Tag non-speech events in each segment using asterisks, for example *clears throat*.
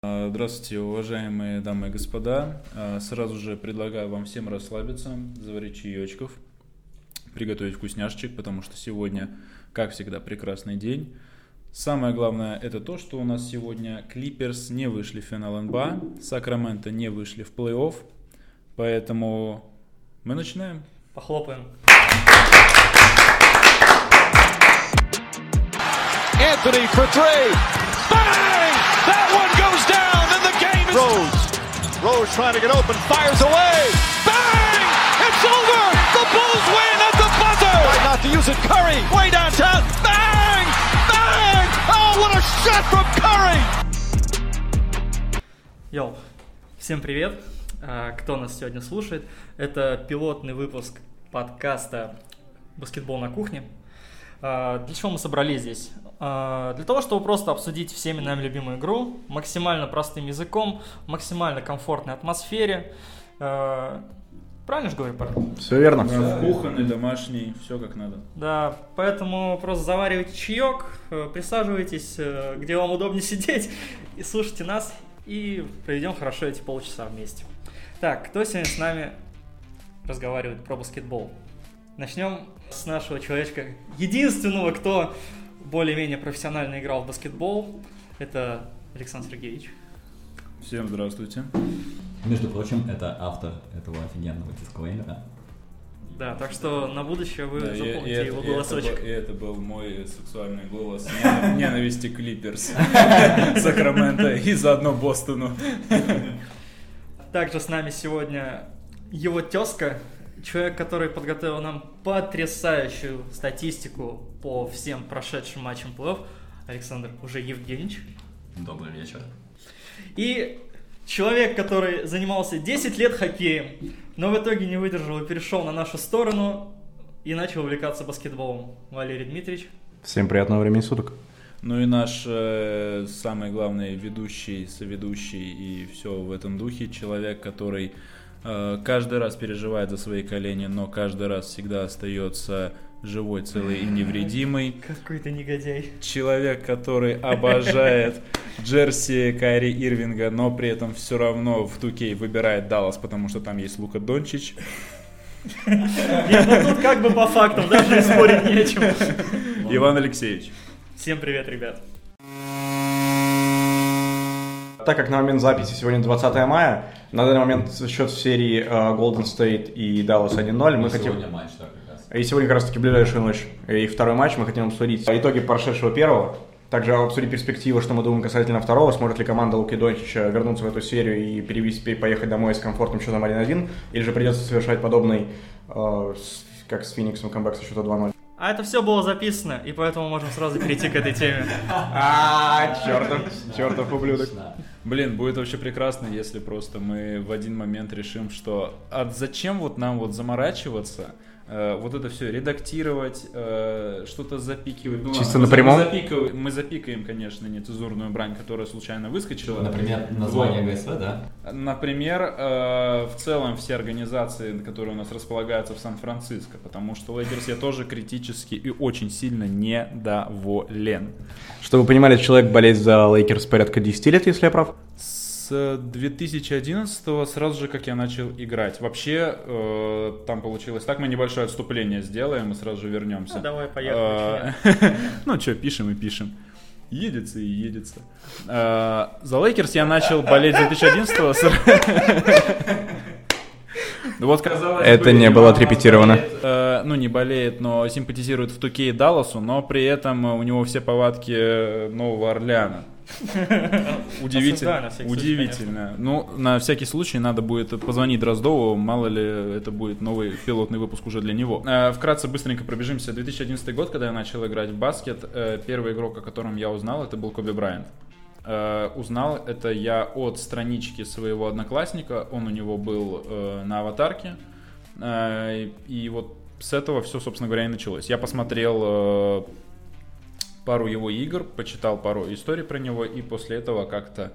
А, здравствуйте, уважаемые дамы и господа. А, сразу же предлагаю вам всем расслабиться, заварить чаечков, приготовить вкусняшечек, потому что сегодня, как всегда, прекрасный день. Самое главное это то, что у нас сегодня Клиперс не вышли в финал НБА, Сакраменто не вышли в плей-офф, поэтому мы начинаем. Похлопаем. Anthony for three. That one goes down, and the game is. Rose. Rose trying to get open, fires away. Bang! It's over. The Bulls win at the buzzer. Try not to use it. Curry way downtown. Bang! Bang! Oh, what a shot from Curry! Йоу, всем привет, А, кто нас сегодня слушает. Это пилотный выпуск подкаста «Баскетбол на кухне». А, Для чего мы собрались здесь? А, Для того, чтобы просто обсудить всеми нами любимую игру максимально простым языком, максимально комфортной атмосфере. А, Правильно же говорю, парень? Все верно. Да, Кухонный, домашний, все как надо. Да, поэтому просто заваривайте чаек, э, присаживайтесь, э, где вам удобнее *laughs* сидеть, и слушайте нас, и проведем хорошо эти полчаса вместе. Так, кто сегодня с нами разговаривает про баскетбол? Начнем с нашего человечка, единственного, кто более-менее профессионально играл в баскетбол. Это Александр Сергеевич. Всем здравствуйте. Между прочим, это автор этого офигенного дисклеймера. Да, так что на будущее вы Да, и- и запомните это- его и это голосочек. был- И это был мой сексуальный голос нен- ненависти Клиперс, *laughs* Сакраменто и заодно Бостону. Также с нами сегодня его тезка, человек, который подготовил нам потрясающую статистику по всем прошедшим матчам плей Александр уже Евгеньевич. Добрый вечер. И человек, который занимался 10 лет хоккеем, но в итоге не выдержал и перешел на нашу сторону и начал увлекаться баскетболом. Валерий Дмитриевич. Всем приятного времени суток. Ну и наш э, самый главный ведущий, соведущий и все в этом духе, человек, который каждый раз переживает за свои колени, но каждый раз всегда остается живой, целый и невредимый. Какой ты негодяй. Человек, который обожает *laughs* джерси Кайри Ирвинга, но при этом все равно в 2K выбирает Даллас, потому что там есть Лука Дончич. Нет, ну тут как бы по фактам, даже спорить не о чем. *laughs* Иван Алексеевич. Всем привет, ребят. Так как на момент записи сегодня 20 мая, на данный момент счет в серии э, Golden State и Dallas 1-0. Мы хотим... Сегодня матч, да, как раз. И сегодня как раз таки ближайшую ночь. И второй матч мы хотим обсудить итоги прошедшего первого. Также обсудить перспективы, что мы думаем касательно второго. Сможет ли команда Луки Дончича вернуться в эту серию и перевести, поехать домой с комфортным счетом 1-1? Или же придется совершать подобный, э, с- как с Фениксом, камбэк со счета 2-0? А это все было записано, и поэтому можем сразу перейти к этой теме. А, чертов, чертов ублюдок. Блин, будет вообще прекрасно, если просто мы в один момент решим, что а зачем вот нам вот заморачиваться, вот это все редактировать, э, что-то запикивать. Ну, Чисто ладно, на мы прямом? запикиваем- Мы запикаем, конечно, нецензурную брань, которая случайно выскочила. Например, название Вот. ГСВ, да? Например, э, в целом все организации, которые у нас располагаются в Сан-Франциско, потому что Лейкерс я тоже критически и очень сильно недоволен. Чтобы вы понимали, человек болеет за Лейкерс порядка 10 лет, если я прав. С 2011 сразу же, как я начал играть. Вообще, э, там получилось так, мы небольшое отступление сделаем и сразу же вернемся. Ну, давай, поехали, Э, *laughs* Ну что, пишем и пишем. Едется и едется. Э, За Лейкерс я начал болеть с 2011 с- *laughs* Ну Вот казалось Это бы, не было отрепетировано. болеет, э, ну, не болеет, но симпатизирует Луке и Далласу, но при этом у него все повадки Нового Орлеана. *laughs* *laughs* Удивительно. Осуждаю всякий случай, Удивительно. Ну, на всякий случай надо будет позвонить Дроздову, мало ли это будет новый пилотный выпуск уже для него. Э, Вкратце, быстренько пробежимся. 2011 год, когда я начал играть в баскет, э, первый игрок, о котором я узнал, это был Коби Брайант. Э, Узнал это я от странички своего одноклассника, он у него был на аватарке, и вот с этого все, собственно говоря, и началось. Я посмотрел пару его игр, почитал пару историй про него, и после этого как-то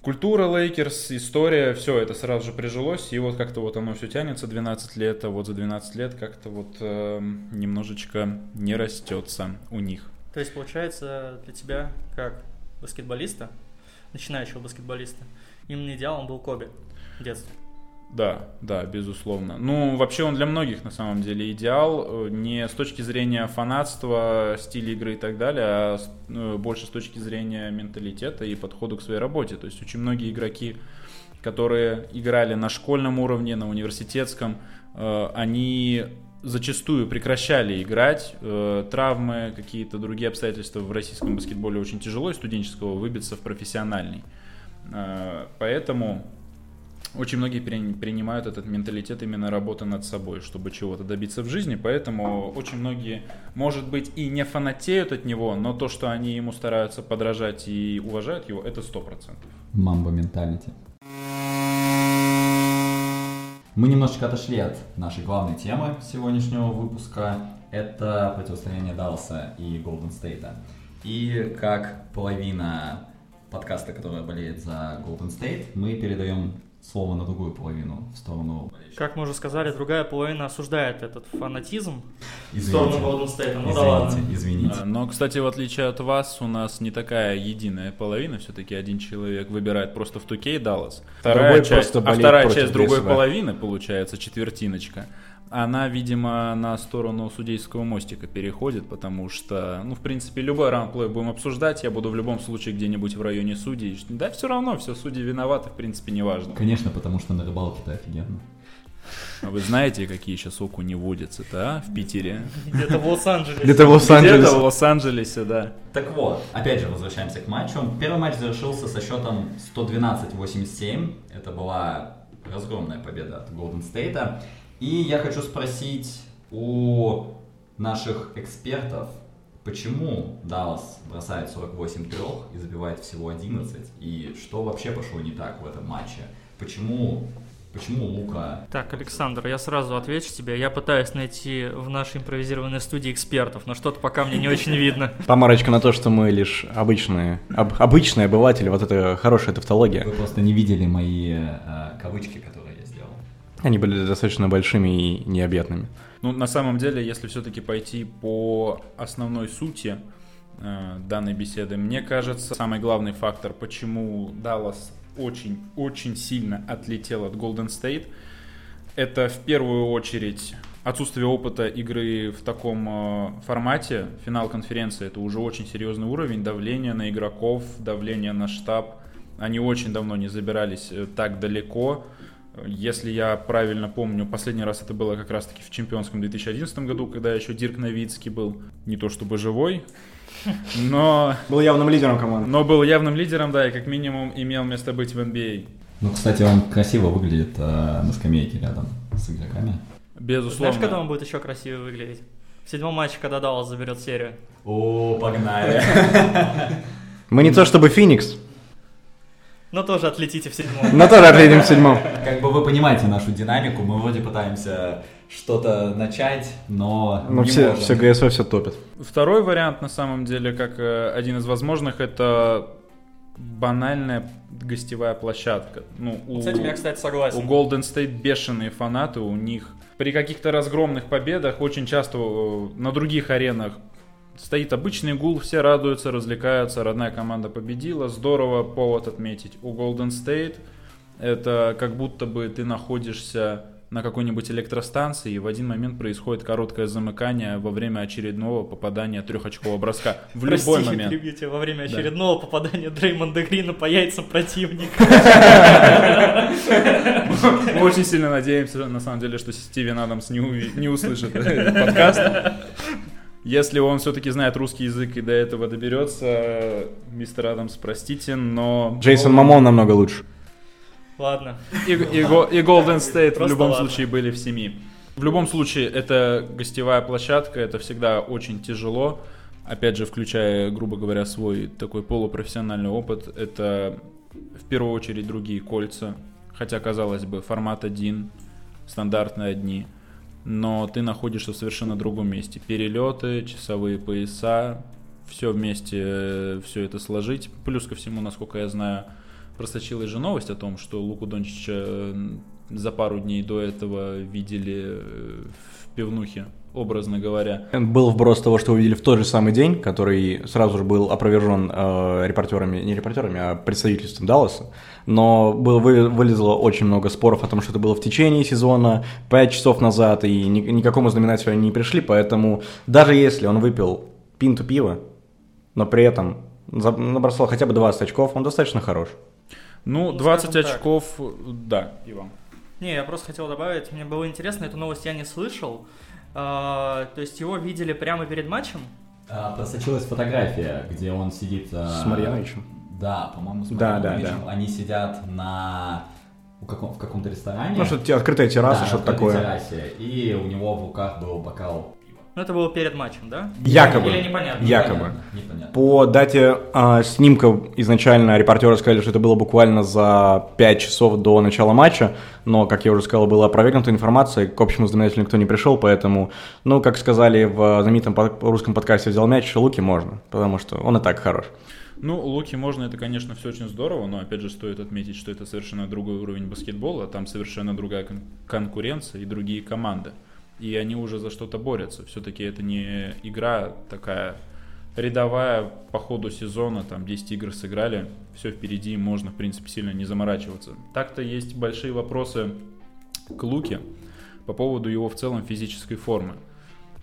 культура Лейкерс, история, все это сразу же прижилось, и вот как-то вот оно все тянется 12 лет, а вот за 12 лет как-то вот э, немножечко не растется у них. То есть, получается, для тебя, как баскетболиста, начинающего баскетболиста. Именно идеалом был Коби в детстве. Да, да, безусловно. Ну, вообще он для многих на самом деле идеал, э, не с точки зрения фанатства, стиля игры и так далее, а с- ну, больше с точки зрения менталитета и подхода к своей работе. То есть очень многие игроки, которые играли на школьном уровне, на университетском, э, они зачастую прекращали играть. Э, Травмы, какие-то другие обстоятельства в российском баскетболе очень тяжело из студенческого выбиться в профессиональный. Э, Поэтому очень многие принимают этот менталитет именно работы над собой, чтобы чего-то добиться в жизни, поэтому очень многие, может быть, и не фанатеют от него, но то, что они ему стараются подражать и уважают его, это сто процентов. Мамба менталити. Мы немножечко отошли от нашей главной темы сегодняшнего выпуска. Это противостояние Далласа и Голден Стейта. И как половина подкаста, которая болеет за Голден Стейт, мы передаем слово на другую половину, в сторону болельщиков. Как мы уже сказали, другая половина осуждает этот фанатизм в Извините. сторону Golden State. Ну да ладно. Извините, извините. А, Но, кстати, в отличие от вас, у нас не такая единая половина, все-таки один человек выбирает просто в туке Даллас. Вторая Другой часть, а вторая часть другой половины, получается, четвертиночка, она, видимо, на сторону судейского мостика переходит, потому что, ну, в принципе, любой раундплей будем обсуждать, я буду в любом случае где-нибудь в районе судей. Да, все равно, все судьи виноваты, в принципе, неважно. Конечно, потому что на рыбалке-то офигенно. А вы знаете, какие сейчас окуни водятся-то, а, в Питере? Где-то в Лос-Анджелесе. Где-то в Где-то Лос-Анджелесе. в Лос-Анджелесе, да. Так вот, опять же, возвращаемся к матчу. Первый матч завершился со счетом 112-87. Это была разгромная победа от Golden State. И я хочу спросить у наших экспертов, почему Даллас бросает 48 трех и забивает всего 11, и что вообще пошло не так в этом матче? Почему, почему Лука Так, Александр, я сразу отвечу тебе. Я пытаюсь найти в нашей импровизированной студии экспертов, но что-то пока мне не очень видно. *laughs* Помарочка на то, что мы лишь обычные, об- обычные обыватели, вот это хорошая тавтология. Вы просто не видели мои э, кавычки, которые. Они были достаточно большими и необъятными. Ну, на самом деле, если все-таки пойти по основной сути э, данной беседы, мне кажется, самый главный фактор, почему Даллас очень-очень сильно отлетел от Golden State, это в первую очередь отсутствие опыта игры в таком э, формате. Финал конференции это уже очень серьезный уровень, давление на игроков, давление на штаб. Они очень давно не забирались э, так далеко. Если я правильно помню, последний раз это было как раз-таки в чемпионском 2011 году, когда еще Дирк Новицкий был не то чтобы живой, *laughs* но, Был явным лидером команды. но был явным лидером, да, и как минимум имел место быть в NBA. Ну, кстати, он красиво выглядит э, на скамейке рядом с игроками. Безусловно. Знаешь, когда он будет еще красивее выглядеть? В седьмом матче, когда Даллас заберет серию. О, погнали. *laughs* Мы не то чтобы Феникс, Но тоже отлетите в седьмом. но тоже ответим в седьмом. Как бы вы понимаете нашу динамику, мы вроде пытаемся что-то начать, но не все, можем. все ГСВ все топят. Второй вариант, на самом деле, как э, один из возможных, это банальная гостевая площадка. Ну, у, С этим я, кстати, у согласен. Golden State бешеные фанаты, у них при каких-то разгромных победах очень часто э, на других аренах стоит обычный гул, все радуются, развлекаются, родная команда победила, здорово, повод отметить. У Golden State это как будто бы ты находишься на какой-нибудь электростанции, и в один момент происходит короткое замыкание во время очередного попадания трехочкового броска. В Прости, любой момент. тебя, во время очередного попадания Дреймонда Грина по яйцам противника. Мы очень сильно надеемся, на самом деле, что Стивен Адамс не, услышит *laughs* подкаст. Если он все-таки знает русский язык и до этого доберется, мистер Адамс, простите, но... Джейсон Мамон намного лучше. Ладно. И, и и Golden State в любом ладно. случае были в семи. В любом случае, это гостевая площадка, это всегда очень тяжело. Опять же, включая, грубо говоря, свой такой полупрофессиональный опыт, это в первую очередь другие кольца. Хотя, казалось бы, формат один, стандартные одни. Но ты находишься в совершенно другом месте. Перелеты, часовые пояса, все вместе, все это сложить. Плюс ко всему, насколько я знаю, просочилась же новость о том, что Луку Дончича за пару дней до этого видели в пивнухе образно говоря. Был вброс того, что увидели в тот же самый день, который сразу же был опровержен э, репортерами, не репортерами, а представительством Далласа. Но было, вы, вылезло очень много споров о том, что это было в течение сезона, 5 часов назад, и ни, никакому знаменателю они не пришли, поэтому даже если он выпил пинту пива, но при этом набросал хотя бы 20 очков, он достаточно хорош. Ну, 20 ну, очков, да, Иван. Не, я просто хотел добавить, мне было интересно, эту новость я не слышал, то есть его видели прямо перед матчем? А, просочилась фотография, где он сидит... А, с Марьяновичем? Да, по-моему, с Марьяновичем. Да, да, да. Они сидят на... У каком, в каком-то ресторане. Ну, что-то открытая терраса, да, что-то такое. террасе. И у него в руках был бокал ну, это было перед матчем, да? Якобы. Или непонятно? Якобы. Непонятно. По дате э, снимка изначально репортеры сказали, что это было буквально за 5 часов до начала матча, но, как я уже сказал, была опровергнута информация, к общему знаменателю никто не пришел, поэтому, ну, как сказали в знаменитом русском подкасте «Взял мяч», Луки можно, потому что он и так хорош. Ну, Луки можно, это, конечно, все очень здорово, но, опять же, стоит отметить, что это совершенно другой уровень баскетбола, там совершенно другая кон- конкуренция и другие команды и они уже за что-то борются. Все-таки это не игра такая рядовая по ходу сезона, там 10 игр сыграли, все впереди, можно, в принципе, сильно не заморачиваться. Так-то есть большие вопросы к Луке по поводу его в целом физической формы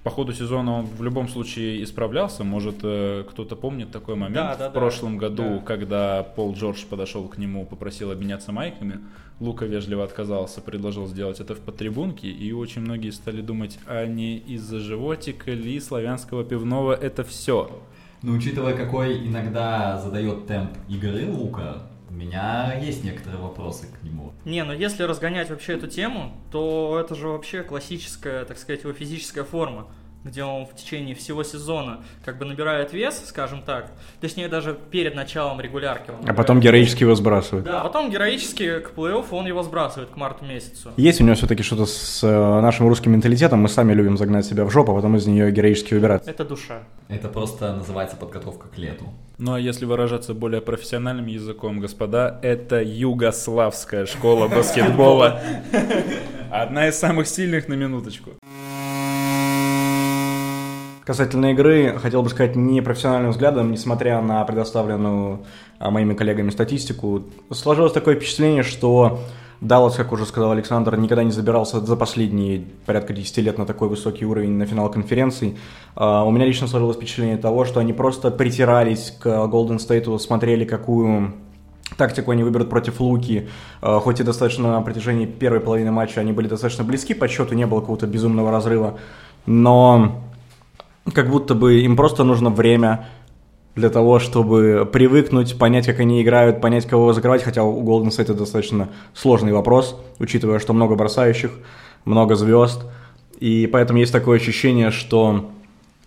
по ходу сезона он в любом случае исправлялся. Может, э, кто-то помнит такой момент да, да, в да, прошлом году, да. когда Пол Джордж подошел к нему, попросил обменяться майками. Лука вежливо отказался, предложил сделать это в подтрибунке, и очень многие стали думать, а не из-за животика ли славянского пивного это все. Но ну, учитывая, какой иногда задает темп игры Лука, у меня есть некоторые вопросы к нему. Не, ну если разгонять вообще эту тему, то это же вообще классическая, так сказать, его физическая форма где он в течение всего сезона как бы набирает вес, скажем так, точнее даже перед началом регулярки. а потом героически его сбрасывает. Да, потом героически к плей-офф он его сбрасывает к марту месяцу. Есть у него все-таки что-то с э, нашим русским менталитетом, мы сами любим загнать себя в жопу, а потом из нее героически выбираться. Это душа. Это просто называется подготовка к лету. Ну а если выражаться более профессиональным языком, господа, это югославская школа баскетбола. *laughs* Одна из самых сильных на минуточку. Касательно игры, хотел бы сказать непрофессиональным взглядом, несмотря на предоставленную а, моими коллегами статистику, сложилось такое впечатление, что Даллас, как уже сказал Александр, никогда не забирался за последние порядка 10 лет на такой высокий уровень на финал конференций. А, у меня лично сложилось впечатление того, что они просто притирались к Golden State, смотрели, какую тактику они выберут против Луки, а, хоть и достаточно на протяжении первой половины матча они были достаточно близки по счету, не было какого-то безумного разрыва, но как будто бы им просто нужно время для того, чтобы привыкнуть, понять, как они играют, понять, кого закрывать, хотя у Golden State это достаточно сложный вопрос, учитывая, что много бросающих, много звезд, и поэтому есть такое ощущение, что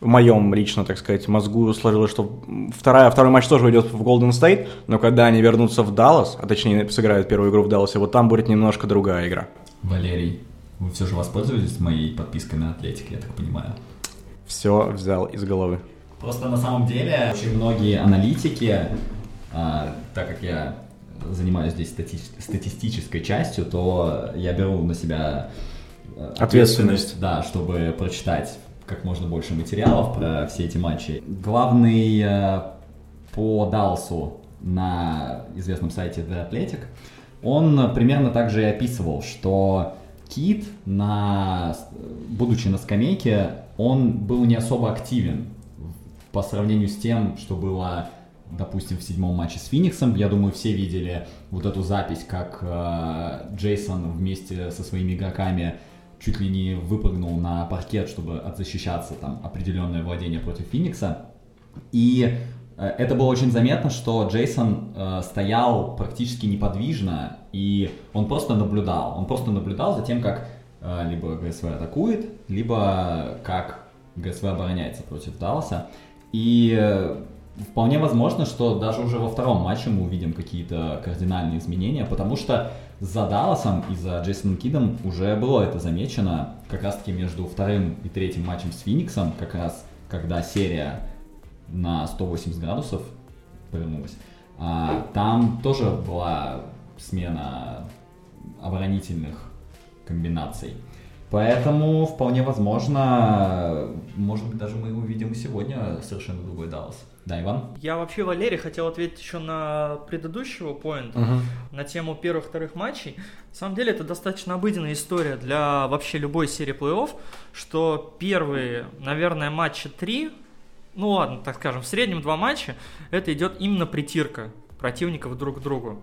в моем лично, так сказать, мозгу сложилось, что вторая, второй матч тоже идет в Golden State, но когда они вернутся в Даллас, а точнее сыграют первую игру в Далласе, вот там будет немножко другая игра. Валерий, вы все же воспользовались моей подпиской на Атлетик, я так понимаю? Все взял из головы. Просто на самом деле очень многие аналитики, а, так как я занимаюсь здесь стати статистической частью, то я беру на себя э, ответственность, да, чтобы прочитать как можно больше материалов про все эти матчи. Главный э, по Далсу на известном сайте The Athletic, он примерно так же и описывал, что Кит, на, будучи на скамейке, он был не особо активен по сравнению с тем, что было, допустим, в седьмом матче с Фениксом. Я думаю, все видели вот эту запись, как э, Джейсон вместе со своими игроками чуть ли не выпрыгнул на паркет, чтобы отзащищаться там определенное владение против Феникса. И э, это было очень заметно, что Джейсон э, стоял практически неподвижно, и он просто наблюдал. Он просто наблюдал за тем, как либо ГСВ атакует, либо как ГСВ обороняется против Далласа. И э, вполне возможно, что даже уже во втором матче мы увидим какие-то кардинальные изменения, потому что за Далласом и за Джейсоном Кидом уже было это замечено как раз-таки между вторым и третьим матчем с Фениксом, как раз когда серия на 180 градусов повернулась. А, там тоже была смена оборонительных комбинаций. Поэтому вполне возможно, может быть, даже мы увидим сегодня совершенно другой Даллас. Да, Иван? Я вообще, Валерий, хотел ответить еще на предыдущего поинта, Мгм. на тему первых-вторых матчей. На самом деле это достаточно обыденная история для вообще любой серии плей-офф, что первые, наверное, матча три, ну ладно, так скажем, в среднем два матча, это идет именно притирка противников друг к другу.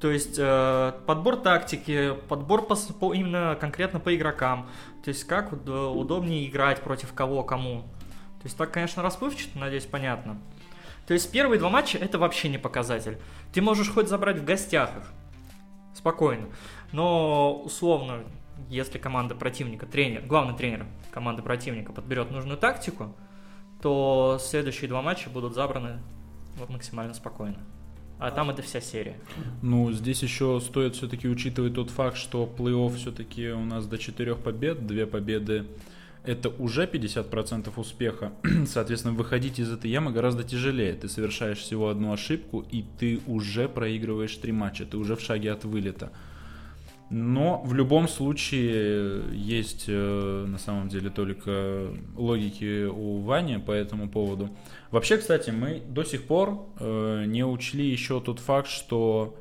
То есть э, подбор тактики, подбор по, по- именно конкретно по игрокам. То есть как уд- удобнее играть против кого, кому. То есть так, конечно, расплывчато, надеюсь, понятно. То есть первые два матча это вообще не показатель. Ты можешь хоть забрать в гостях их. Спокойно. Но условно, если команда противника, тренер, главный тренер команды противника подберет нужную тактику, то следующие два матча будут забраны максимально спокойно. А там это вся серия. Ну, здесь еще стоит все-таки учитывать тот факт, что плей-офф все-таки у нас до четырех побед, две победы это уже 50% успеха. *clears throat* Соответственно, выходить из этой ямы гораздо тяжелее. Ты совершаешь всего одну ошибку, и ты уже проигрываешь три матча, ты уже в шаге от вылета. Но в любом случае есть э, на самом деле только логики у Вани по этому поводу. Вообще, кстати, мы до сих пор э, не учли еще тот факт, что,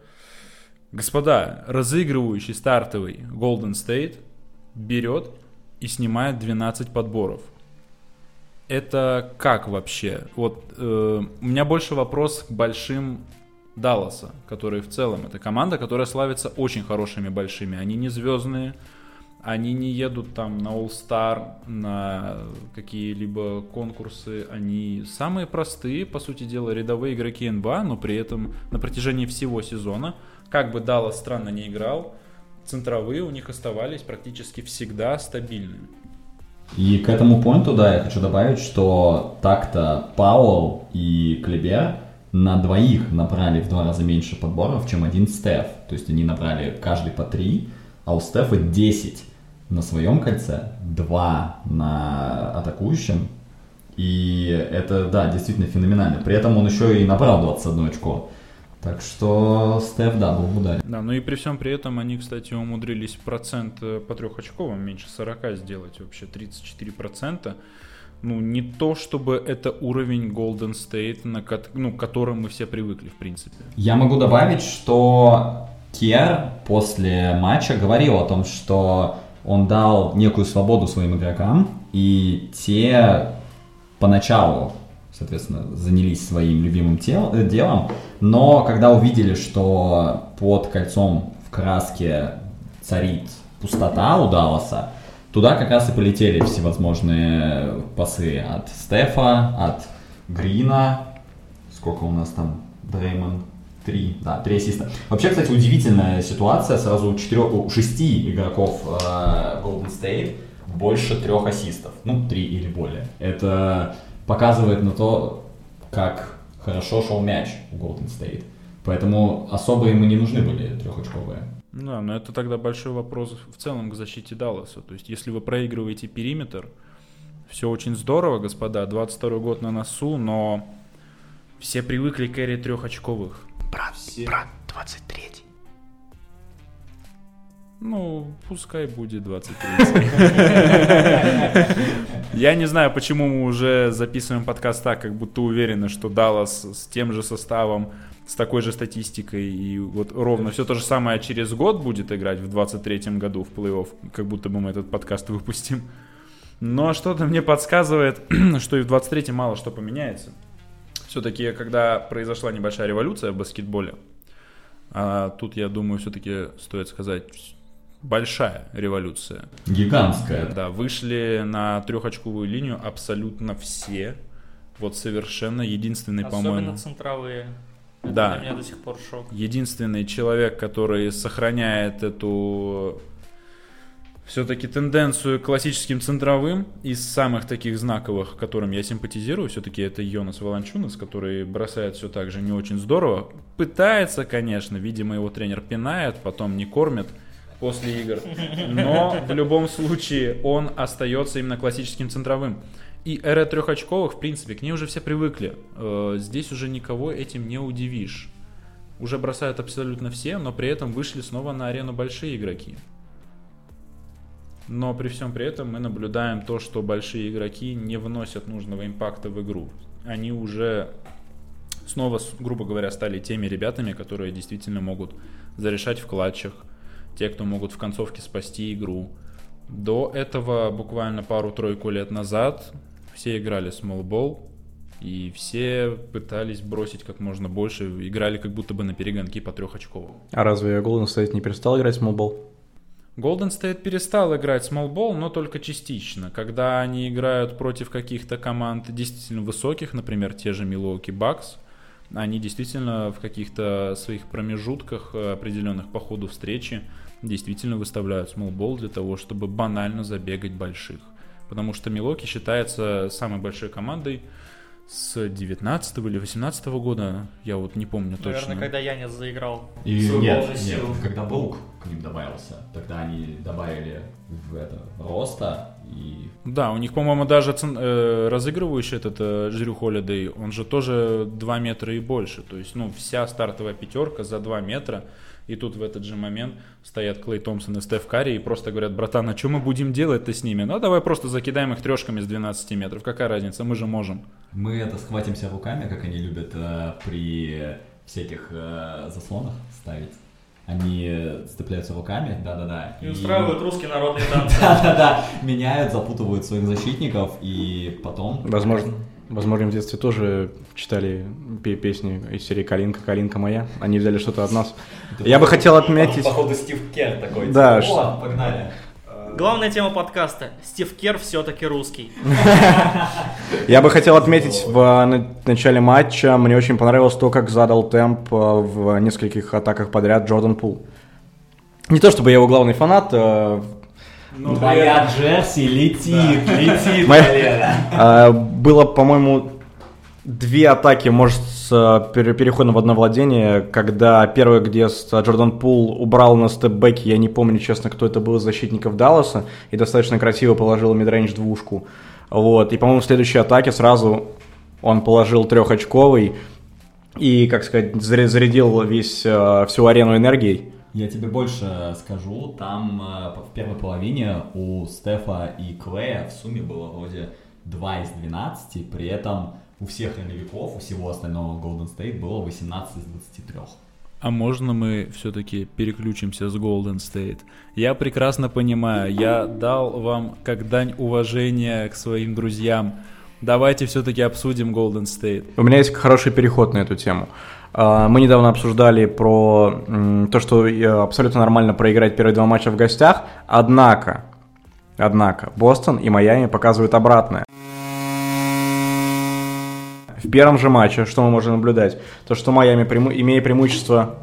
господа, разыгрывающий стартовый Golden State берет и снимает 12 подборов. Это как вообще? Вот э, у меня больше вопрос к большим Далласа, которые в целом это команда, которая славится очень хорошими большими. Они не звездные, они не едут там на All-Star, на какие-либо конкурсы. Они самые простые, по сути дела, рядовые игроки НБА, но при этом на протяжении всего сезона, как бы Даллас странно не играл, центровые у них оставались практически всегда стабильными. И к этому поинту, да, я хочу добавить, что так-то Пауэлл и Клебер на двоих набрали в два раза меньше подборов, чем один Стеф. То есть они набрали каждый по три, а у Стефа 10 на своем кольце, 2 на атакующем. И это, да, действительно феноменально. При этом он еще и набрал 21 очко. Так что Стеф, да, был в ударе. Да, ну и при всем при этом они, кстати, умудрились процент э, по трехочковым меньше 40 сделать, вообще 34%. Ну, не то, чтобы это уровень Golden State, на ко- ну, к которому мы все привыкли, в принципе. Я могу добавить, что Кер после матча говорил о том, что он дал некую свободу своим игрокам, и те поначалу, соответственно, занялись своим любимым тел- э, делом, но когда увидели, что под кольцом в краске царит пустота у Далласа, туда как раз и полетели всевозможные пасы от Стефа, от Грина, сколько у нас там, Дреймон, три, да, три ассиста. Вообще, кстати, удивительная ситуация, сразу у, четырех, у шести игроков э, Golden State больше трех ассистов, ну, три или более. Это показывает на то, как хорошо шел мяч у Golden State. Поэтому особо ему не нужны были трехочковые. Ну Да, но это тогда большой вопрос в целом к защите Далласа. То есть, если вы проигрываете периметр, все очень здорово, господа, 22 год на носу, но все привыкли к эре трехочковых. Ну, пускай будет 23. Я не знаю, почему мы уже записываем подкаст так, как будто уверены, что Даллас с тем же составом, с такой же статистикой, и вот ровно все то же самое через год будет играть в 23-м году в плей-офф, как будто бы мы этот подкаст выпустим. Но что-то мне подсказывает, *clears throat* что и в 23-м мало что поменяется. Все-таки, когда произошла небольшая революция в баскетболе, а тут, я думаю, все-таки стоит сказать, большая революция. Гигантская. Да, вышли на трехочковую линию абсолютно все. Вот совершенно единственный, Особенно по-моему, центровые. Это Да. Для меня до сих пор шок. единственный человек, который сохраняет эту все-таки тенденцию к классическим центровым из самых таких знаковых, которым я симпатизирую, все-таки это Йонас Волончунас, который бросает все так же не очень здорово. Пытается, конечно, видимо, его тренер пинает, потом не кормит после игр. Но в любом случае он остается именно классическим центровым. И эра трехочковых, в принципе, к ней уже все привыкли. Э, Здесь уже никого этим не удивишь. уже бросают абсолютно все, но при этом вышли снова на арену большие игроки. Но при всем при этом мы наблюдаем то, что большие игроки не вносят нужного импакта в игру. Они уже снова, грубо говоря, стали теми ребятами, которые действительно могут зарешать в клатчах, те, кто могут в концовке спасти игру. До этого, буквально пару-тройку лет назад, все играли small ball, и все пытались бросить как можно больше, играли как будто бы на перегонки по трехочковым. А разве Golden State не перестал играть small ball? Golden State перестал играть small ball, но только частично. Когда они играют против каких-то команд действительно высоких, например, те же Milwaukee Bucks, они действительно в каких-то своих промежутках э, определенных по ходу встречи действительно выставляют ball для того, чтобы банально забегать больших. Потому что Милоки считается самой большой командой с 19 или 18 года, я вот не помню Наверное, точно. когда Янис заиграл И нет, нет, силу. когда Боук к ним добавился, тогда они добавили в это роста и Да, у них, по-моему, даже цен- э, разыгрывающий этот э, Джерю Холидей, он же тоже 2 метра и больше. То есть, ну, вся стартовая пятерка за 2 метра. И тут в этот же момент стоят Клей Томпсон и Стеф Карри и просто говорят, братан, а что мы будем делать-то с ними? Ну, давай просто закидаем их трешками с 12 метров. Какая разница, мы же можем. мы это схватимся руками, как они любят э, при всяких э, заслонах ставить. Они цепляются руками, да-да-да. И устраивают русские народные *laughs* танцы. Да-да-да, меняют, запутывают своих защитников, и потом... Возможно. Возможно, в детстве тоже читали пе- песни из серии «Калинка, Калинка моя». Они взяли что-то от нас. Я бы хотел отметить... Походу Стив Кер такой. Да, типа, «О, погнали. Главная тема подкаста. Стив Кер все-таки русский. *laughs* Я бы хотел отметить в на- начале матча, мне очень понравилось то, как задал темп э, в нескольких атаках подряд Джордан Пул. Не то чтобы я его главный фанат, э, Твоя Джерси летит, летит, Моя- Валера. э, *laughs* было, по-моему, две атаки, может, с э, пере- переходом в одно владение, когда первая, где с- Джордан Пул убрал на степбеке, я не помню, честно, кто это был из защитников Далласа, и достаточно красиво положил мидрейндж двушку. Вот, и, по-моему, в следующей атаке сразу он положил трехочковый и, как сказать, заря- зарядил весь, э, всю арену энергией. Я тебе больше скажу, там э, в первой половине у Стефа и Клея в сумме было вроде 2 из 12, при этом у всех ролевиков, у всего остального Golden State было 18 из 23. А можно мы все-таки переключимся с Golden State? Я прекрасно понимаю, я дал вам как дань уважения к своим друзьям. Давайте все-таки обсудим Golden State. У меня есть хороший переход на эту тему. А, Мы недавно обсуждали про то, что э, абсолютно нормально проиграть первые два матча в гостях, однако, однако, Бостон и Майами показывают обратное. В первом же матче, что мы можем наблюдать, то, что Майами, имея преимущество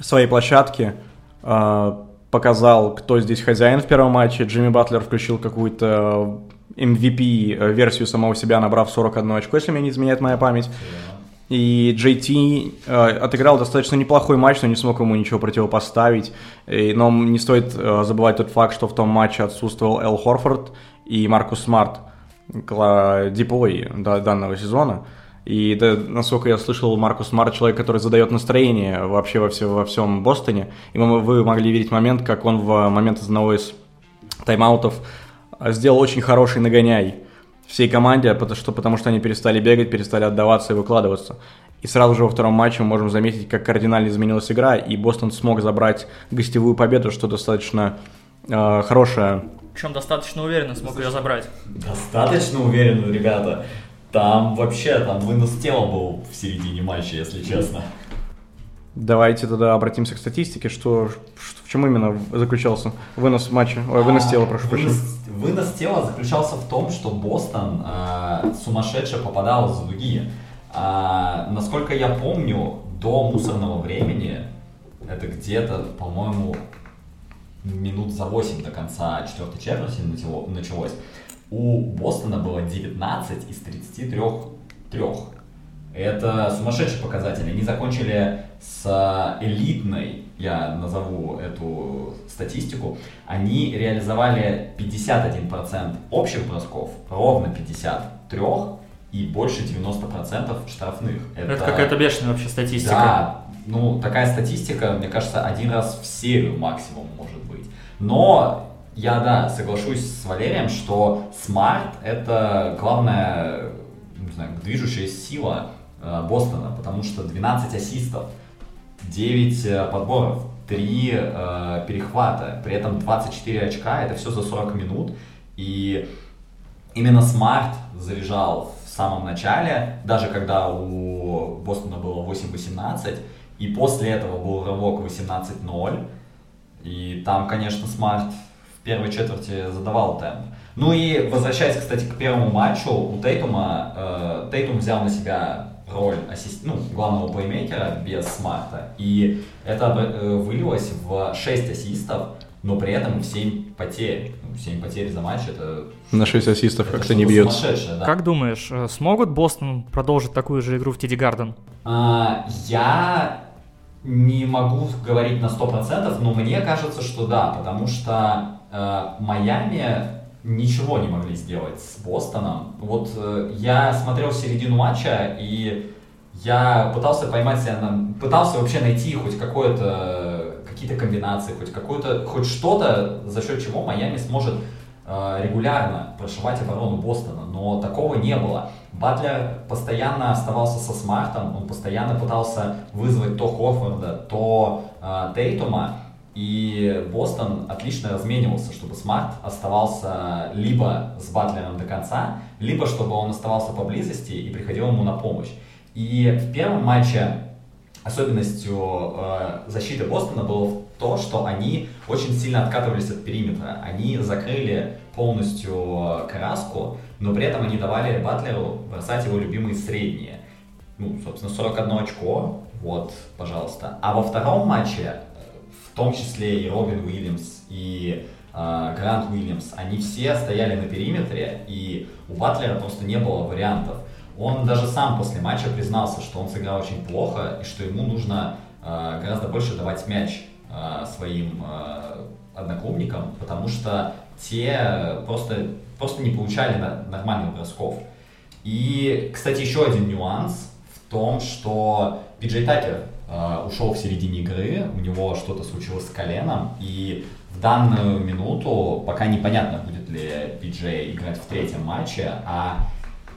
своей площадки, э, показал, кто здесь хозяин в первом матче. Джимми Батлер включил какую-то MVP-версию самого себя, набрав 41 очко, если мне не изменяет моя память. И JT э, отыграл достаточно неплохой матч, но не смог ему ничего противопоставить. И- но не стоит э, забывать тот факт, что в том матче отсутствовал Эл Хорфорд и Маркус Смарт, DPOY да- данного сезона. И да, насколько я слышал, Маркус Смарт человек, который задает настроение вообще во, все, во всем Бостоне. И вы могли видеть момент, как он в момент одного из тайм-аутов сделал очень хороший нагоняй всей команде, потому что, потому что они перестали бегать, перестали отдаваться и выкладываться. И сразу же во втором матче мы можем заметить, как кардинально изменилась игра, и Бостон смог забрать гостевую победу, что достаточно э, хорошая. Причем достаточно уверенно смог ее забрать. Достаточно уверенно, ребята. Там вообще, там вынос тела был в середине матча, если честно. Давайте тогда обратимся к статистике, что, что- в чем именно заключался вынос матча, ой, вынос тела, прошу прощения. Вынос, вынос тела заключался в том, что Бостон э, сумасшедше попадал за дуги. А, насколько я помню, до мусорного времени, это где-то, по-моему, минут за 8 до конца четвертой четверти начало- началось, у Бостона было 19 из 33 трех. Это сумасшедший показатель. Они закончили с элитной, я назову эту статистику, они реализовали 51% общих бросков, ровно 53 и больше 90% штрафных. Это какая-то бешеная вообще статистика. Да, ну, такая статистика, мне кажется, один раз в серию максимум может быть. Но я, да, соглашусь с Валерием, что смарт — это главная, не знаю, движущая сила э, Бостона, потому что 12 ассистов, 9 э, подборов, 3 э, перехвата, при этом 24 очка, это все за 40 минут, и именно смарт заряжал в самом начале, даже когда у Бостона было 8-18, и после этого был рывок 18-0, и там, конечно, смарт первой четверти задавал темп. Ну и возвращаясь, кстати, к первому матчу, у Тейтума, э, Тейтум взял на себя роль ассист... ну, главного плеймейкера без смарта. И это э, вылилось в 6 ассистов, но при этом в 7 потерь. 7 ну, потерь за матч это... На 6 ассистов как-то не бьется. Да. Как думаешь, э, смогут Бостон продолжить такую же игру в Тедди Гарден? А, я не могу говорить на 100%, но мне кажется, что да, потому что Э, Майами ничего не могли сделать с Бостоном. Вот э, я смотрел середину матча, и я пытался поймать себя, на, пытался вообще найти хоть какое-то, какие-то комбинации, хоть какое-то, хоть что-то, за счет чего Майами сможет э, регулярно прошивать оборону Бостона, но такого не было. Батлер постоянно оставался со Смартом, он постоянно пытался вызвать то Хорфорда, то э, Тейтума, и Бостон отлично разменивался, чтобы Смарт оставался либо с Батлером до конца, либо чтобы он оставался поблизости и приходил ему на помощь. И в первом матче особенностью э, защиты Бостона было то, что они очень сильно откатывались от периметра. Они закрыли полностью краску, но при этом они давали Батлеру бросать его любимые средние. Ну, собственно, 41 очко, вот, пожалуйста. А во втором матче в том числе и Робин Уильямс, и э, Грант Уильямс, они все стояли на периметре, и у Батлера просто не было вариантов. Он даже сам после матча признался, что он сыграл очень плохо, и что ему нужно э, гораздо больше давать мяч э, своим э, одноклубникам, потому что те просто, просто не получали нормальных бросков. И, кстати, еще один нюанс в том, что Пиджей Такер ушел в середине игры, у него что-то случилось с коленом, и в данную минуту пока непонятно, будет ли Пиджей играть в третьем матче, а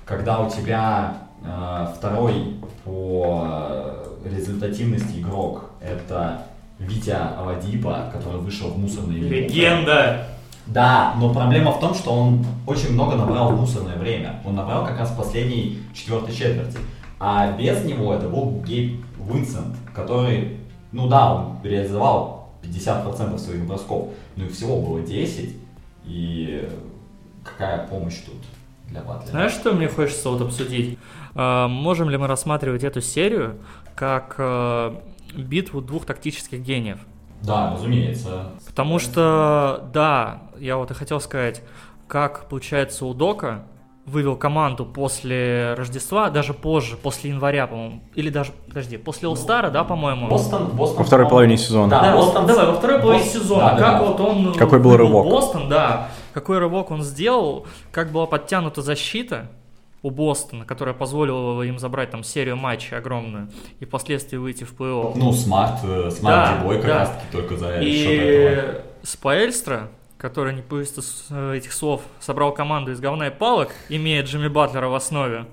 когда у тебя э, второй по результативности игрок это Витя Авадипа, который вышел в мусорный Легенда! Да, но проблема в том, что он очень много набрал в мусорное время. Он набрал как раз в последней четвертой четверти. А без него это был Гейб Уинсент, который, ну да, он реализовал 50% своих бросков, но их всего было 10, и какая помощь тут для Батлера? Знаешь, что мне хочется вот обсудить? А, можем ли мы рассматривать эту серию как а, битву двух тактических гениев? Да, разумеется. Потому что, да, я вот и хотел сказать, как получается у Дока, вывел команду после Рождества, даже позже, после января, по-моему, или даже, подожди, после All-Star, да, по-моему? Бостон, Бостон. Во второй половине сезона. Да, да Бостон, давай, во второй половине Бостон, сезона. Да, как да, вот он... Какой был рывок? Бостон, да. Какой рывок он сделал, как была подтянута защита у Бостона, которая позволила им забрать там серию матчей огромную и впоследствии выйти в плей-офф. Ну, смарт, э, смарт да, как да. раз таки только за и счет этого. Споэльстра, который, не боюсь э, этих слов, собрал команду из говна и палок, имея Джимми Батлера в основе,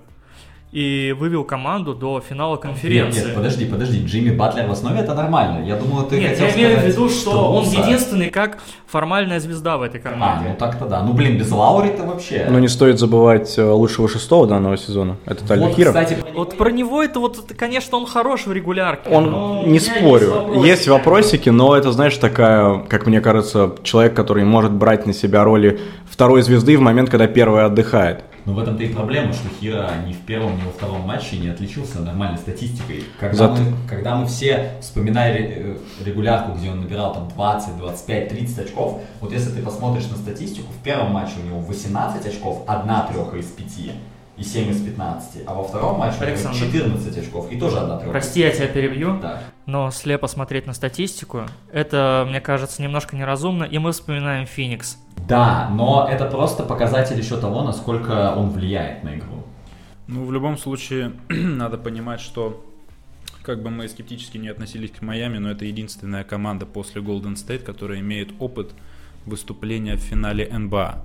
и вывел команду до финала конференции. Нет, нет, подожди, подожди, Джимми Батлер в основе это нормально. Я думаю, ты Нет, хотел я имею в виду, что, что он единственный как формальная звезда в этой команде. А, ну так-то да. Ну блин, без Лаури-то вообще. Ну не стоит забывать э, лучшего шестого данного сезона. Это Тайлер вот, Хиро. Кстати, вот про него это вот, конечно, он хорош в регулярке. Он, не спорю, есть, есть вопросики, но это, знаешь, такая, как мне кажется, человек, который может брать на себя роли второй звезды в момент, когда первый отдыхает. Но в этом-то и проблема, что Хира ни в первом, ни во втором матче не отличился нормальной статистикой. Когда, Зато... мы, когда мы все вспоминали э, регулярку, где он набирал там 20, 25, 30 очков, вот если ты посмотришь на статистику, в первом матче у него 18 очков, одна треха из пяти и 7 из 15. А во втором матче Александр. 14 очков и тоже одна тройка. Прости, я тебя перебью. Да. Но слепо смотреть на статистику, это, мне кажется, немножко неразумно, и мы вспоминаем Феникс. Да, но это просто показатель еще того, насколько он влияет на игру. Ну, в любом случае, *clears throat* надо понимать, что как бы мы скептически не относились к Майами, но это единственная команда после Golden State, которая имеет опыт выступления в финале НБА.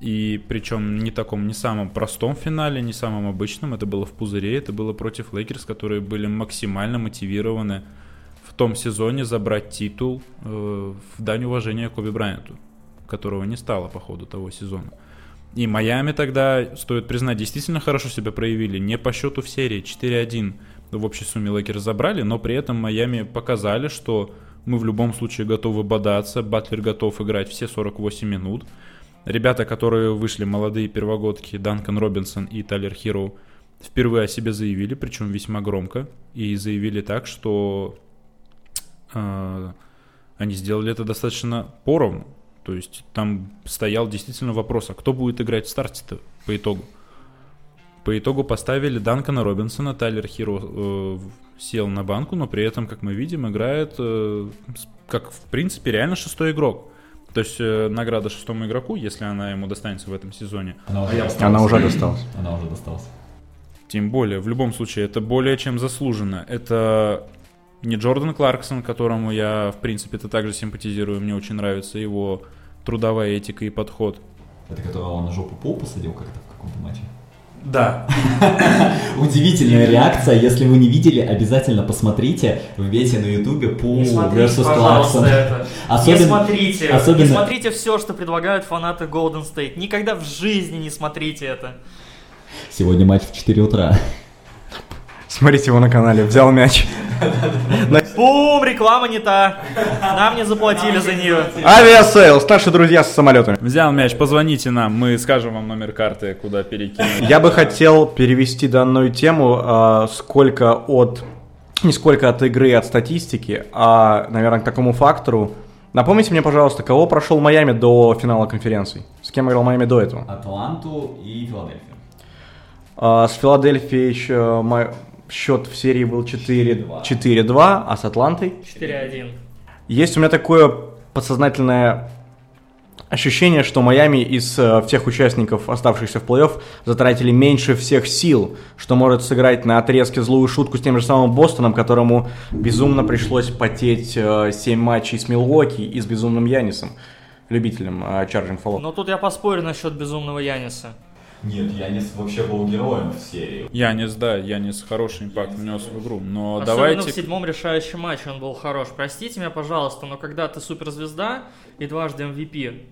И причем не таком, не самом простом финале, не самом обычном. Это было в пузыре, это было против Лейкерс, которые были максимально мотивированы в том сезоне забрать титул э, в дань уважения Коби Брайанту, которого не стало по ходу того сезона. И Майами тогда, стоит признать, действительно хорошо себя проявили. Не по счету в серии 4-1 в общей сумме Лейкерс забрали, но при этом Майами показали, что мы в любом случае готовы бодаться, Батлер готов играть все 48 минут. Ребята, которые вышли, молодые первогодки, Данкан Робинсон и Тайлер Хироу, впервые о себе заявили, причем весьма громко, и заявили так, что э, они сделали это достаточно поровну. То есть там стоял действительно вопрос, а кто будет играть в старте-то по итогу? По итогу поставили Данкана Робинсона, Тайлер Хиро э, сел на банку, но при этом, как мы видим, играет э, как, в принципе, реально шестой игрок. То есть э, награда шестому игроку, если она ему достанется в этом сезоне. Она уже досталась. Она уже досталась. *clears throat* Она уже досталась. Тем более, в любом случае, это более чем заслуженно. Это не Джордан Кларксон, которому я, в принципе, это также симпатизирую. Мне очень нравится его трудовая этика и подход. Это которого он на жопу пол посадил как-то в каком-то матче? Да. *laughs* Удивительная реакция. Если вы не видели, обязательно посмотрите. Вбейте на ютубе смотрите, versus это. Особенно- Не смотрите. особенно- Не смотрите все, что предлагают фанаты Golden State. Никогда в жизни не смотрите это. Сегодня матч в 4 утра. Смотрите его на канале, взял мяч. *laughs* Бум, реклама не та. Нам не заплатили за нее. Авиасейлс, наши друзья с самолетами. Взял мяч, позвоните нам, мы скажем вам номер карты, куда перекинуть. Я бы хотел перевести данную тему а, сколько от... Не сколько от игры, от статистики, а, наверное, к такому фактору. Напомните мне, пожалуйста, кого прошел Майами до финала конференции? С кем играл Майами до этого? Атланту и Филадельфию. А, с Филадельфией еще счет в серии был 4 4-2, а с Атлантой? 4-1. Есть у меня такое подсознательное ощущение, что Майами из э, всех участников, оставшихся в плей-офф, затратили меньше всех сил, что может сыграть на отрезке злую шутку с тем же самым Бостоном, которому безумно пришлось потеть э, 7 матчей с Милуоки и с безумным Янисом, любителем э, Charging Follow. Но тут я поспорю насчет безумного Яниса. Нет, Янис вообще был героем в серии. Янис, да, Янис хороший импакт внес в игру, но Особенно давайте... в седьмом решающем матче он был хорош. Простите меня, пожалуйста, но когда ты суперзвезда и дважды MVP,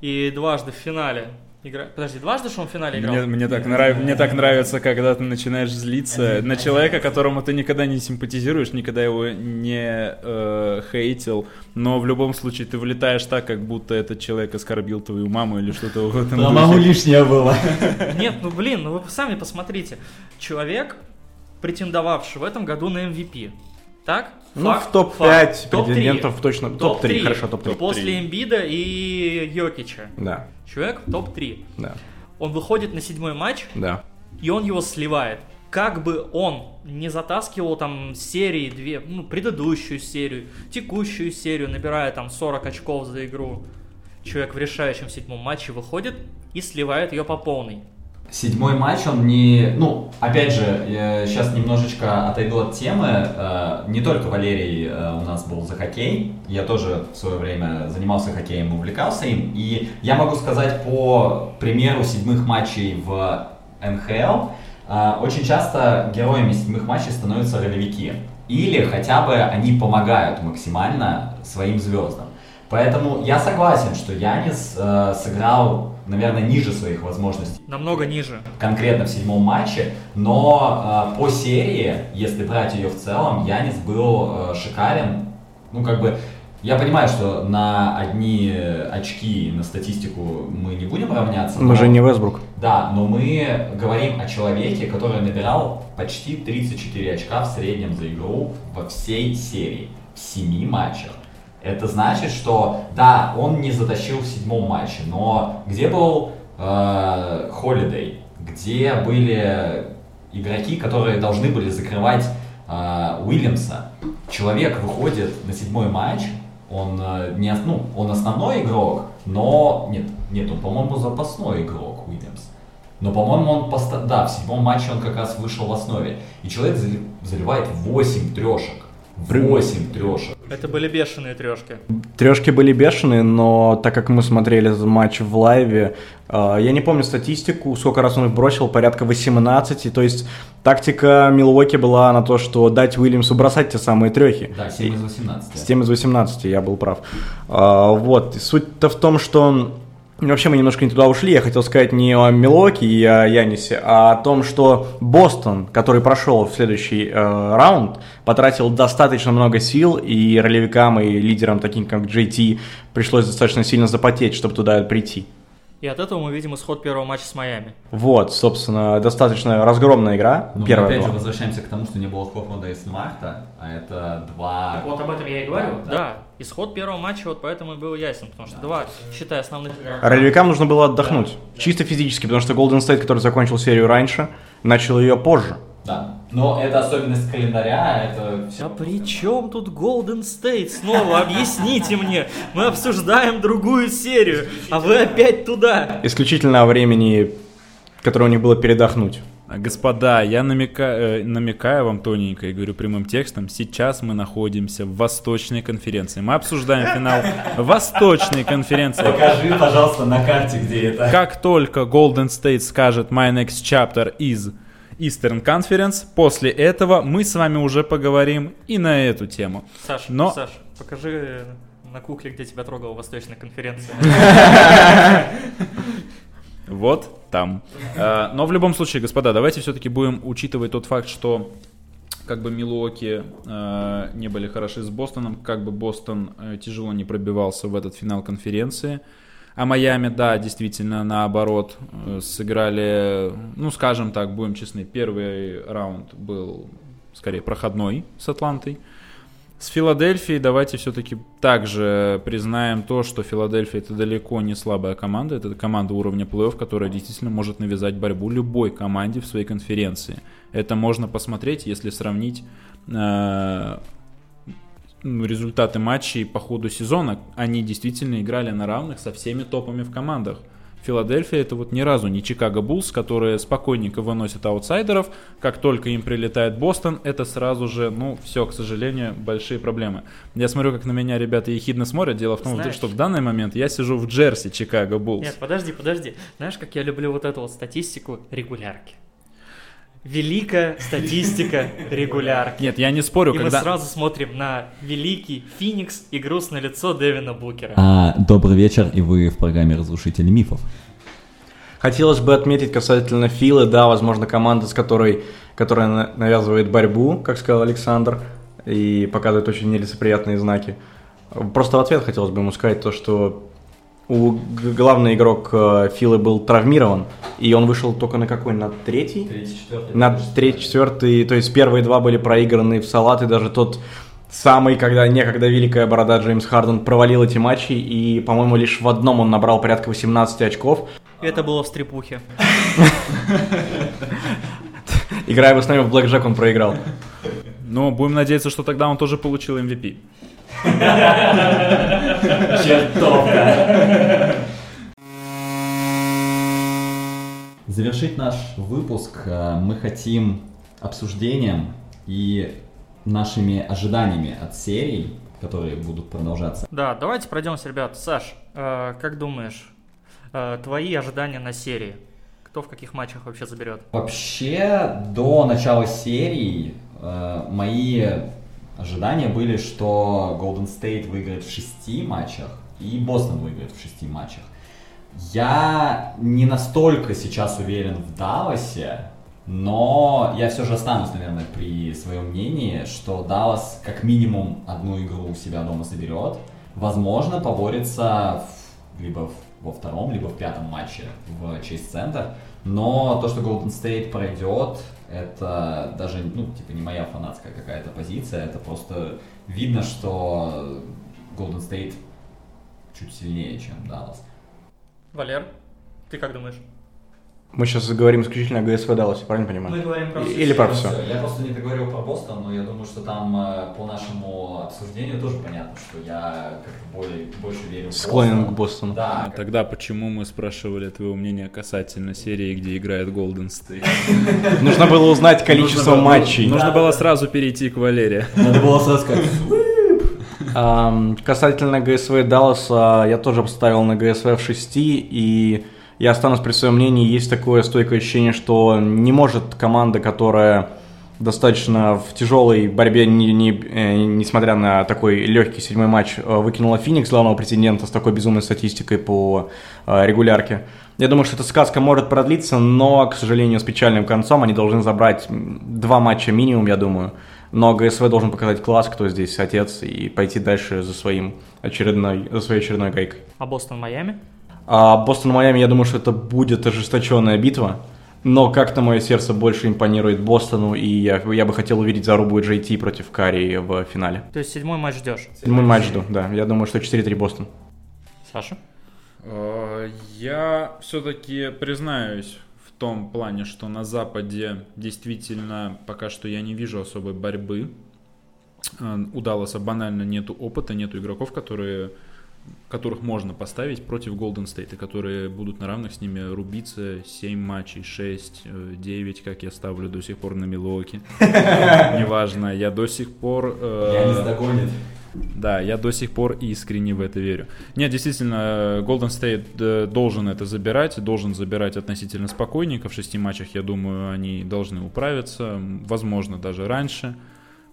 и дважды в финале игра... Подожди, дважды что он в финале играл? Мне, мне, так нрав... мне так нравится, когда ты начинаешь злиться на человека, которому ты никогда не симпатизируешь, никогда его не э, хейтил, но в любом случае ты влетаешь так, как будто этот человек оскорбил твою маму или что-то в этом Да, духе. маму лишнее было. *laughs* Нет, ну блин, ну вы сами посмотрите. Человек, претендовавший в этом году на MVP. Так? Ну, Факт, в топ-5 факт. Топ-три. претендентов точно. Топ-3, Топ-три. хорошо, топ-3. После Эмбида и Йокича. Да, Человек в топ-3. да, Он выходит на седьмой матч, да. и он его сливает. Как бы он не затаскивал там серии две, ну, предыдущую серию, текущую серию, набирая там 40 очков за игру, человек в решающем седьмом матче выходит и сливает ее по полной. Седьмой матч, он не... Ну, опять же, я сейчас немножечко отойду от темы. Э, Не только Валерий э, у нас был за хоккей. Я тоже в свое время занимался хоккеем, увлекался им. И я могу сказать по примеру седьмых матчей в НХЛ, э, очень часто героями седьмых матчей становятся ролевики. Или хотя бы они помогают максимально своим звездам. Поэтому я согласен, что Янис сыграл, наверное, ниже своих возможностей Намного ниже. конкретно в седьмом матче, но э, по серии, если брать ее в целом, Янис был э, шикарен. Ну, как бы, я понимаю, что на одни очки, на статистику мы не будем равняться. Мы но- же не Вестбрук. Да, но мы говорим о человеке, который набирал почти 34 очка в среднем за игру во всей серии, в семи матчах. Это значит, что да, он не затащил в седьмом матче, но где был э, Холидей, где были игроки, которые должны были закрывать э, Уильямса. Человек выходит на седьмой матч, он э, не ну, он основной игрок, но нет, нет, он, по-моему, запасной игрок Уильямс. Но, по-моему, он поста... да, в седьмом матче он как раз вышел в основе. И человек заливает 8 трешек. 8 трешек. Это были бешеные трешки. Трешки были бешеные, но так как мы смотрели матч в лайве, э, я не помню статистику, сколько раз он их бросил, порядка 18. То есть тактика Милуоки была на то, что дать Уильямсу бросать те самые трехи. Да, 7 из 18. 7 из 18, я был прав. Э, вот, суть-то в том, что Вообще мы немножко не туда ушли. Я хотел сказать не о Милоке и о Янисе, а о том, что Бостон, который прошел в следующий э, раунд, потратил достаточно много сил, и ролевикам, и лидерам, таким как JT, пришлось достаточно сильно запотеть, чтобы туда прийти. И от этого мы видим исход первого матча с Майами. Вот, собственно, достаточно разгромная игра. Но первая мы опять два. же возвращаемся к тому, что не было Хоффмана и Смарта, а это два... Так вот об этом я и говорю. Да, да. исход первого матча вот поэтому и был ясен, потому что да. два, считай, основных... Ролевикам нужно было отдохнуть, да. чисто физически, потому что Golden State, который закончил серию раньше, начал ее позже. Да. Но это особенность календаря, это все. А при чем тут Golden State? Снова объясните мне. Мы обсуждаем другую серию, а вы опять туда. Исключительно о времени, которое у них было передохнуть. Господа, я намекаю, э, намекаю вам тоненько и говорю прямым текстом, сейчас мы находимся в Восточной конференции. Мы обсуждаем финал Восточной конференции. Покажи, пожалуйста, на карте, где это. Как только Golden State скажет My next chapter is Eastern Conference. После этого мы с вами уже поговорим и на эту тему. Саш, Но... Саш, покажи на кукле, где тебя трогала Восточная конференция. *laughs* Вот там. А, но в любом случае, господа, давайте все-таки будем учитывать тот факт, что как бы Милуоки э, не были хороши с Бостоном, как бы Бостон э, тяжело не пробивался в этот финал конференции. А Майами, да, действительно, наоборот, э, сыграли, ну, скажем так, будем честны, первый раунд был скорее проходной с Атлантой. С Филадельфией давайте все-таки также признаем то, что Филадельфия это далеко не слабая команда, это команда уровня плей-офф, которая действительно может навязать борьбу любой команде в своей конференции. Это можно посмотреть, если сравнить э, результаты матчей по ходу сезона, они действительно играли на равных со всеми топами в командах. Филадельфия это вот ни разу не Чикаго Буллс, которые спокойненько выносят аутсайдеров. Как только им прилетает Бостон, это сразу же, ну, все, к сожалению, большие проблемы. Я смотрю, как на меня ребята ехидно смотрят. Дело в том, Знаешь, что в данный момент я сижу в Джерси Чикаго Буллс. Нет, подожди, подожди. Знаешь, как я люблю вот эту вот статистику регулярки? Великая статистика регулярки. Нет, я не спорю, и когда... мы сразу смотрим на великий Феникс и грустное лицо Дэвина Букера. А, добрый вечер, и вы в программе «Разрушители мифов». Хотелось бы отметить касательно Филы, да, возможно, команда, с которой, которая навязывает борьбу, как сказал Александр, и показывает очень нелицеприятные знаки. Просто в ответ хотелось бы ему сказать то, что у главный игрок э, Филы был травмирован, и он вышел только на какой? На третий? Третий, четвертый. На третий, четвертый, то есть первые два были проиграны в салат, и даже тот самый, когда некогда великая борода Джеймс Харден провалил эти матчи, и, по-моему, лишь в одном он набрал порядка 18 очков. Это было в стрипухе. Играя в основном в Блэк Джек, он проиграл. Но будем надеяться, что тогда он тоже получил MVP. Чертовка. Завершить наш выпуск э, мы хотим обсуждением и нашими ожиданиями от серий, которые будут продолжаться. Да, давайте пройдемся, ребят. Саш, э, как думаешь, э, твои ожидания на серии? Кто в каких матчах вообще заберет? Вообще, до начала серии мои ожидания были, что Golden State выиграет в шести матчах и Бостон выиграет в шести матчах. Я не настолько сейчас уверен в Далласе, но я все же останусь, наверное, при своем мнении, что Даллас как минимум одну игру у себя дома соберет. Возможно, поборется в, либо в, во втором, либо в пятом матче в честь центр. Но то, что Golden State пройдет, это даже, ну, типа, не моя фанатская какая-то позиция, это просто видно, что Golden State чуть сильнее, чем Dallas. Валер, ты как думаешь? Мы сейчас говорим исключительно о ГСВ Далласе, правильно понимаю? Мы говорим про Или про все. Я просто не договорил про Бостон, но я думаю, что там э, по нашему обсуждению тоже понятно, что я как-то более, больше верю в Склонен Бостон. к Бостону. Да, А как- тогда почему мы спрашивали твоего мнения касательно серии, где играет Golden *laughs* State? Нужно было узнать количество матчей. Нужно было сразу перейти к Валере. надо было сразу сказать. Касательно ГСВ Далласа, я тоже поставил на ГСВ в 6, и я останусь при своем мнении. Есть такое стойкое ощущение, что не может команда, которая достаточно в тяжелой борьбе, не- не- э, несмотря на такой легкий седьмой матч, э, выкинула Феникс, главного претендента, с такой безумной статистикой по э, регулярке. Я думаю, что эта сказка может продлиться, но, к сожалению, с печальным концом они должны забрать два матча минимум, я думаю. Но ГСВ должен показать класс, кто здесь отец, и пойти дальше за, своим очередной, за своей очередной гайкой. А Бостон-Майами? А Бостон-Майами, я думаю, что это будет ожесточенная битва. Но как-то мое сердце больше импонирует Бостону, и я, я бы хотел увидеть зарубу JT против Карри в финале. То есть седьмой матч ждешь. Седьмой матч жду, да. Я думаю, что 4-3 Бостон. Саша? Э, Я все-таки признаюсь в том плане, что на Западе действительно пока что я не вижу особой борьбы. Э, У Далласа банально нету опыта, нету игроков, которые которых можно поставить против Golden State, и которые будут на равных с ними рубиться 7 матчей, 6, э, 9, как я ставлю до сих пор на Милуоки. *laughs* Неважно, я до сих пор... э, Янис догонит. да, я до сих пор искренне в это верю. Нет, действительно, Golden State э, должен это забирать, должен забирать относительно спокойненько. В шести матчах, я думаю, они должны управиться, возможно, даже раньше.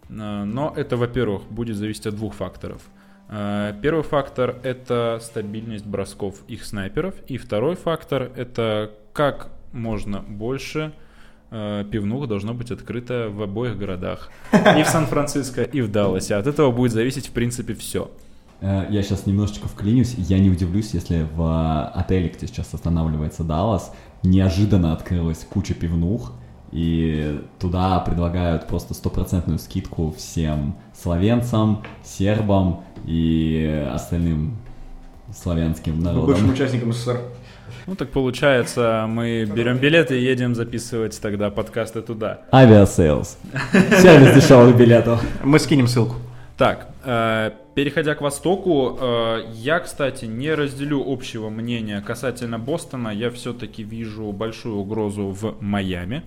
Э, Но это, во-первых, будет зависеть от двух факторов. Э, Первый фактор — это стабильность бросков их снайперов. И второй фактор — это как можно больше э, пивнух должно быть открыто в обоих городах. И в Сан-Франциско, и в Далласе. От этого будет зависеть, в принципе, все. Э, Я сейчас немножечко вклинюсь. Я не удивлюсь, если в отеле, где сейчас останавливается Даллас, неожиданно открылась куча пивнух, и туда предлагают просто стопроцентную скидку всем словенцам, сербам и остальным славянским Бывшим народам. участникам СССР. Ну так получается, мы берем билеты и едем записывать тогда подкасты туда. Aviasales. Сервис дешевых билетов. Мы скинем ссылку. Так, э, переходя к Востоку, э, я, кстати, не разделю общего мнения касательно Бостона. Я все-таки вижу большую угрозу в Майами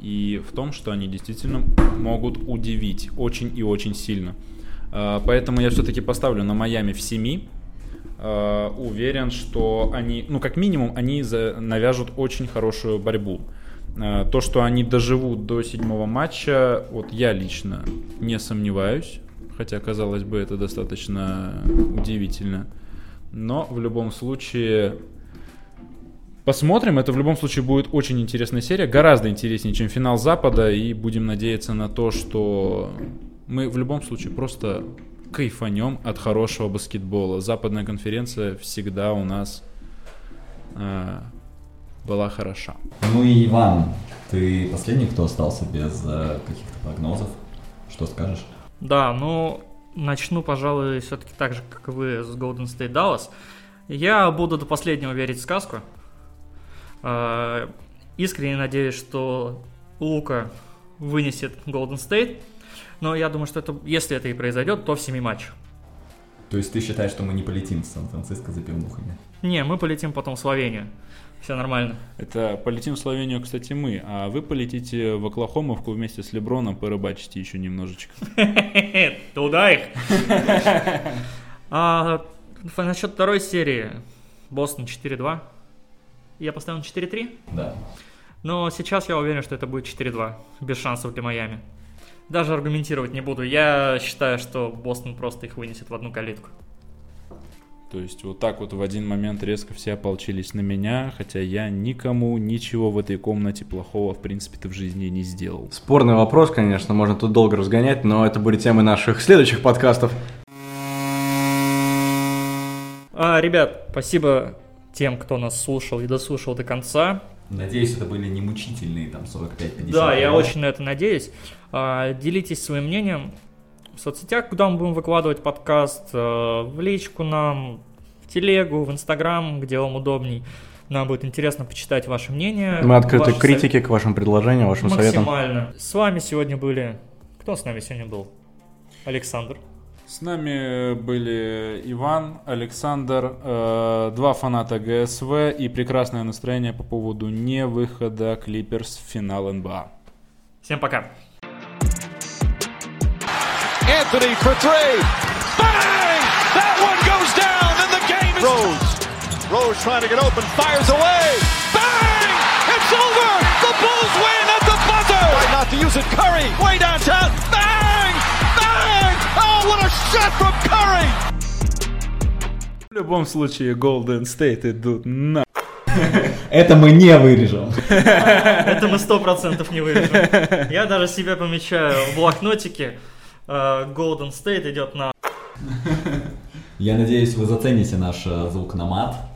и в том, что они действительно могут удивить очень и очень сильно. Э, поэтому я все-таки поставлю на Майами в 7. Э, уверен, что они, ну как минимум, они навяжут очень хорошую борьбу. Э, То, что они доживут до седьмого матча, вот я лично не сомневаюсь. Хотя, казалось бы, это достаточно удивительно. Но в любом случае... Посмотрим, это в любом случае будет очень интересная серия, гораздо интереснее, чем финал Запада, и будем надеяться на то, что мы в любом случае просто кайфанем от хорошего баскетбола. Западная конференция всегда у нас э, была хороша. Ну и Иван, ты последний, кто остался без э, каких-то прогнозов? Что скажешь? Да, ну, начну, пожалуй, все-таки так же, как и вы, с Golden State Dallas. Я буду до последнего верить в сказку. Э, Искренне надеюсь, что Лука вынесет Golden State. Но я думаю, что это, если это и произойдет, то в семи матчах. То есть ты считаешь, что мы не полетим в Сан-Франциско за пивнухами? Не, мы полетим потом в Словению. Все нормально. Это полетим в Словению, кстати, мы, а вы полетите в Оклахомовку вместе с Леброном, порыбачите еще немножечко. *laughs* Туда их. *laughs* А, насчет второй серии. Бостон 4-2. Я поставил на 4-3. Да. Но сейчас я уверен, что это будет 4-2. Без шансов для Майами. Даже аргументировать не буду. Я считаю, что Бостон просто их вынесет в одну калитку. То есть вот так вот в один момент резко все ополчились на меня, хотя я никому ничего в этой комнате плохого в принципе-то в жизни не сделал. Спорный вопрос, конечно, можно тут долго разгонять, но это будет темой наших следующих подкастов. А, ребят, спасибо тем, кто нас слушал и дослушал до конца. Надеюсь, это были не мучительные там 45-50 Да, я очень на это надеюсь. А, Делитесь своим мнением в соцсетях, куда мы будем выкладывать подкаст, э, в личку нам, в телегу, в инстаграм, где вам удобней. Нам будет интересно почитать ваше мнение. Мы открыты ваши к критике, к вашим предложениям, вашим совет- советам. Максимально. С вами сегодня были... Кто с нами сегодня был? Александр. С нами были Иван, Александр, э, два фаната ГСВ и прекрасное настроение по поводу невыхода Клиперс в финал НБА. Всем пока. Anthony for three. Bang! That one goes down, and the game is. Rose. Rose trying to get open, fires away. Bang! It's over. The Bulls win at the buzzer. Try not to use it. Curry way downtown. Bang! Bang! What a shot from Curry! В любом случае, Golden State идут на... *laughs* Это мы не вырежем. *laughs* Это мы сто процентов не вырежем. Я даже себе помечаю в блокнотике. э, Golden State идет на Я надеюсь, вы зацените наш э, звук на мат.